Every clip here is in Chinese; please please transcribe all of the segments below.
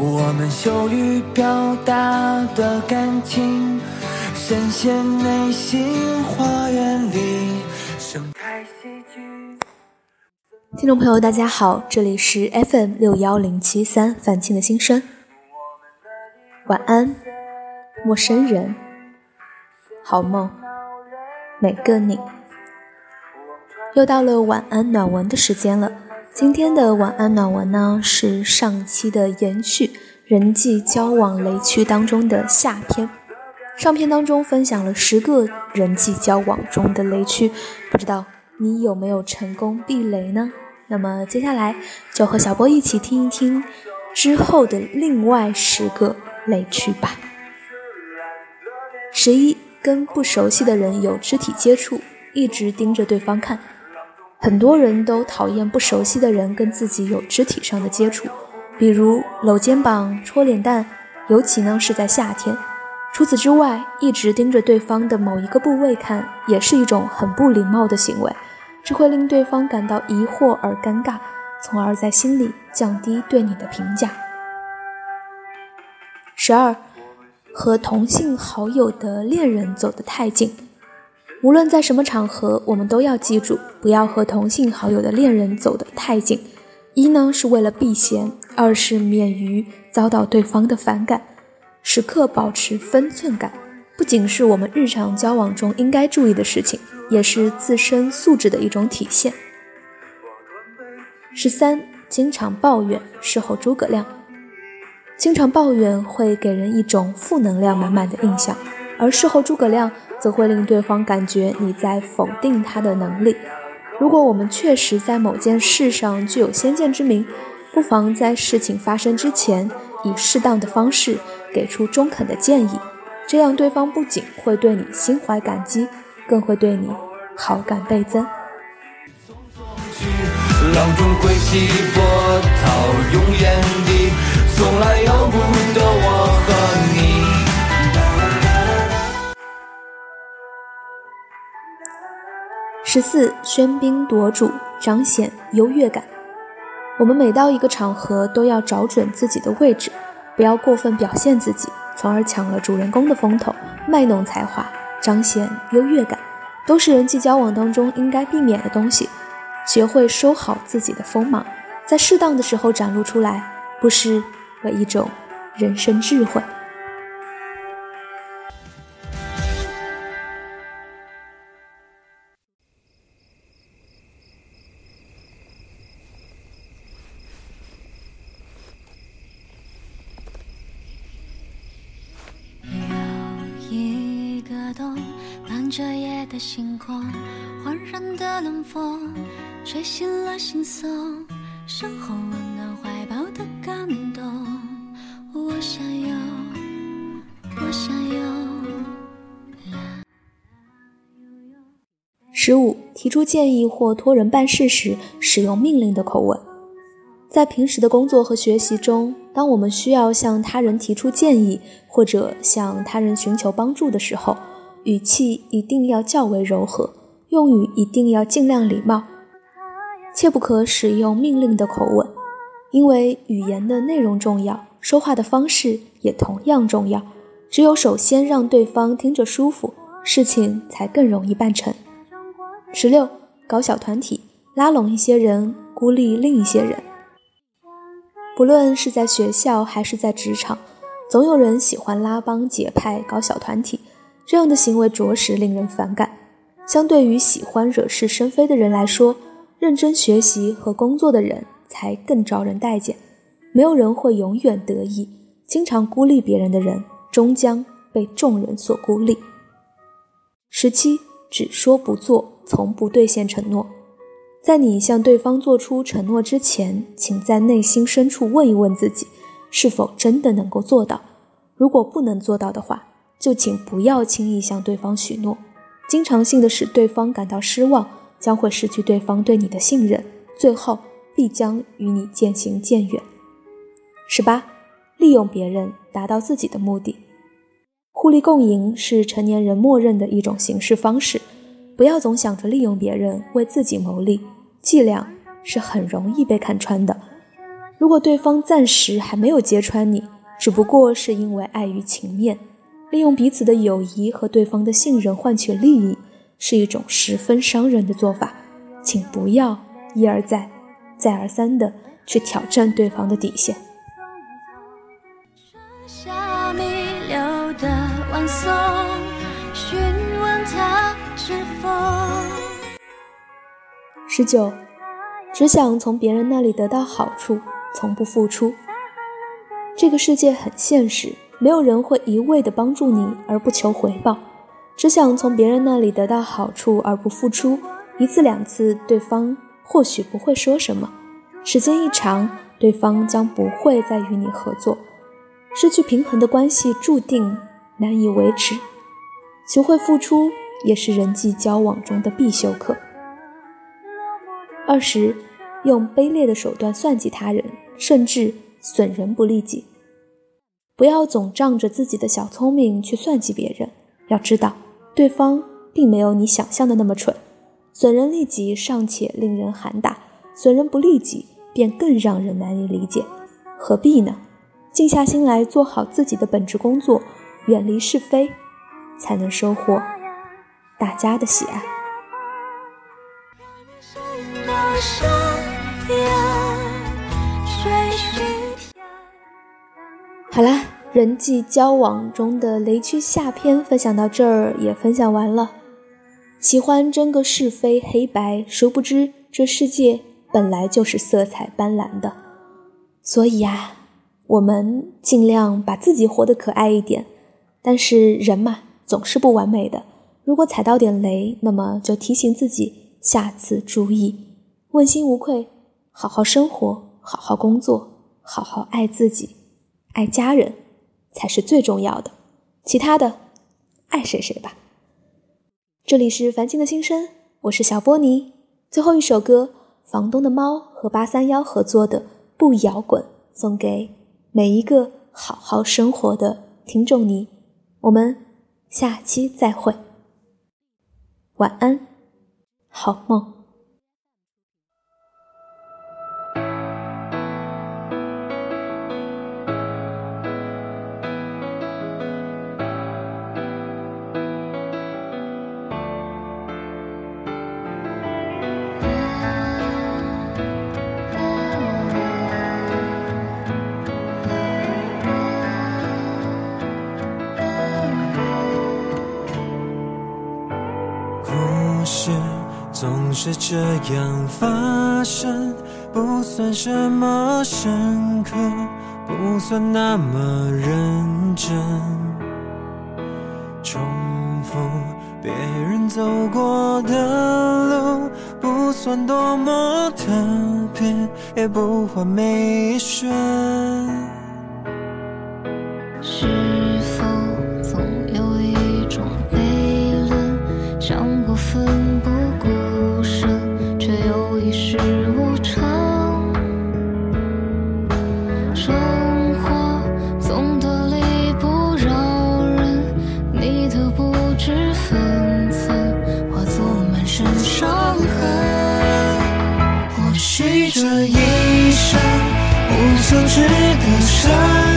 我们羞于表达的感情，深陷内心花园里，盛开喜剧。听众朋友，大家好，这里是 FM 六幺零七三范青的心声。晚安，陌生人，好梦，每个你。又到了晚安暖文的时间了。今天的晚安暖文呢，是上期的延续，人际交往雷区当中的下篇。上篇当中分享了十个人际交往中的雷区，不知道你有没有成功避雷呢？那么接下来就和小波一起听一听之后的另外十个雷区吧。十一，跟不熟悉的人有肢体接触，一直盯着对方看。很多人都讨厌不熟悉的人跟自己有肢体上的接触，比如搂肩膀、戳脸蛋，尤其呢是在夏天。除此之外，一直盯着对方的某一个部位看，也是一种很不礼貌的行为，只会令对方感到疑惑而尴尬，从而在心里降低对你的评价。十二，和同性好友的恋人走得太近。无论在什么场合，我们都要记住，不要和同性好友的恋人走得太近。一呢是为了避嫌，二是免于遭到对方的反感。时刻保持分寸感，不仅是我们日常交往中应该注意的事情，也是自身素质的一种体现。十三，经常抱怨，事后诸葛亮。经常抱怨会给人一种负能量满满的印象，而事后诸葛亮。则会令对方感觉你在否定他的能力。如果我们确实在某件事上具有先见之明，不妨在事情发生之前，以适当的方式给出中肯的建议，这样对方不仅会对你心怀感激，更会对你好感倍增。浪中归起波涛永远的，从来不十四，喧宾夺主，彰显优越感。我们每到一个场合，都要找准自己的位置，不要过分表现自己，从而抢了主人公的风头，卖弄才华，彰显优越感，都是人际交往当中应该避免的东西。学会收好自己的锋芒，在适当的时候展露出来，不失为一种人生智慧。的星空，恍然的冷风，吹醒了心松，身后温暖怀抱的感动。我想有，我想有。十五，提出建议或托人办事时，使用命令的口吻。在平时的工作和学习中，当我们需要向他人提出建议，或者向他人寻求帮助的时候。语气一定要较为柔和，用语一定要尽量礼貌，切不可使用命令的口吻，因为语言的内容重要，说话的方式也同样重要。只有首先让对方听着舒服，事情才更容易办成。十六，搞小团体，拉拢一些人，孤立另一些人。不论是在学校还是在职场，总有人喜欢拉帮结派，搞小团体。这样的行为着实令人反感。相对于喜欢惹是生非的人来说，认真学习和工作的人才更招人待见。没有人会永远得意，经常孤立别人的人，终将被众人所孤立。十七，只说不做，从不兑现承诺。在你向对方做出承诺之前，请在内心深处问一问自己，是否真的能够做到。如果不能做到的话，就请不要轻易向对方许诺，经常性的使对方感到失望，将会失去对方对你的信任，最后必将与你渐行渐远。十八，利用别人达到自己的目的，互利共赢是成年人默认的一种行事方式，不要总想着利用别人为自己谋利，伎俩是很容易被看穿的。如果对方暂时还没有揭穿你，只不过是因为碍于情面，利用彼此的友谊和对方的信任换取利益，是一种十分伤人的做法。请不要一而再、再而三的去挑战对方的底线。十九，只想从别人那里得到好处，从不付出。这个世界很现实，没有人会一味的帮助你而不求回报。只想从别人那里得到好处而不付出，一次两次，对方或许不会说什么；时间一长，对方将不会再与你合作。失去平衡的关系注定难以维持。学会付出，也是人际交往中的必修课。二十，用卑劣的手段算计他人，甚至损人不利己。不要总仗着自己的小聪明去算计别人，要知道对方并没有你想象的那么蠢。损人利己尚且令人喊打，损人不利己便更让人难以理解。何必呢？静下心来做好自己的本职工作，远离是非，才能收获大家的喜爱。好啦，人际交往中的雷区下篇分享到这儿也分享完了。喜欢争个是非黑白，殊不知这世界本来就是色彩斑斓的。所以呀，我们尽量把自己活得可爱一点。但是人嘛，总是不完美的。如果踩到点雷，那么就提醒自己下次注意。问心无愧，好好生活，好好工作，好好爱自己，爱家人，才是最重要的。其他的，爱谁谁吧。这里是凡静的心声，我是小波尼。最后一首歌，房东的猫和八三幺合作的《不摇滚》，送给每一个好好生活的听众你。我们下期再会，晚安，好梦。是这样发生，不算什么深刻，不算那么认真。重复别人走过的路，不算多么特别，也不完美一瞬。一生不求值得生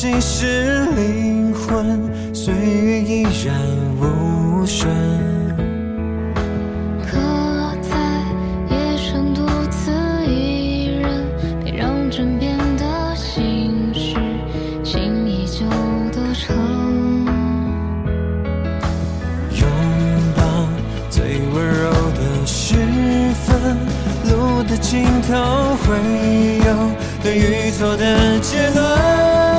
现实稀释灵魂，岁月依然无声。的尽头会有对与错的结论。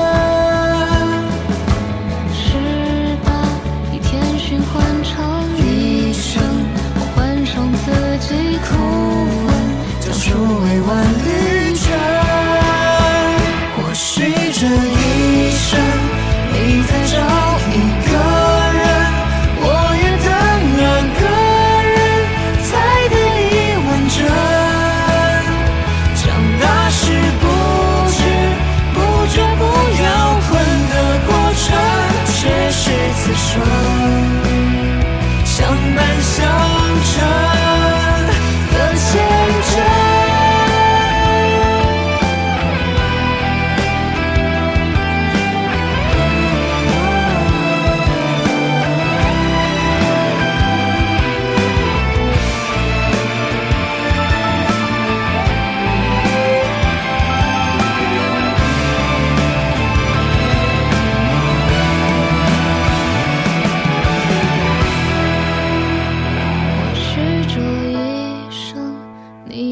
one.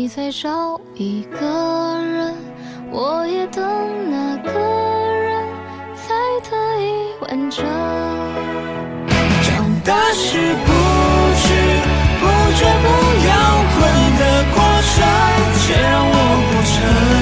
在找一个人，我也等那个人才得以完整。长大是不知不觉不摇滚的过程，且让我不成。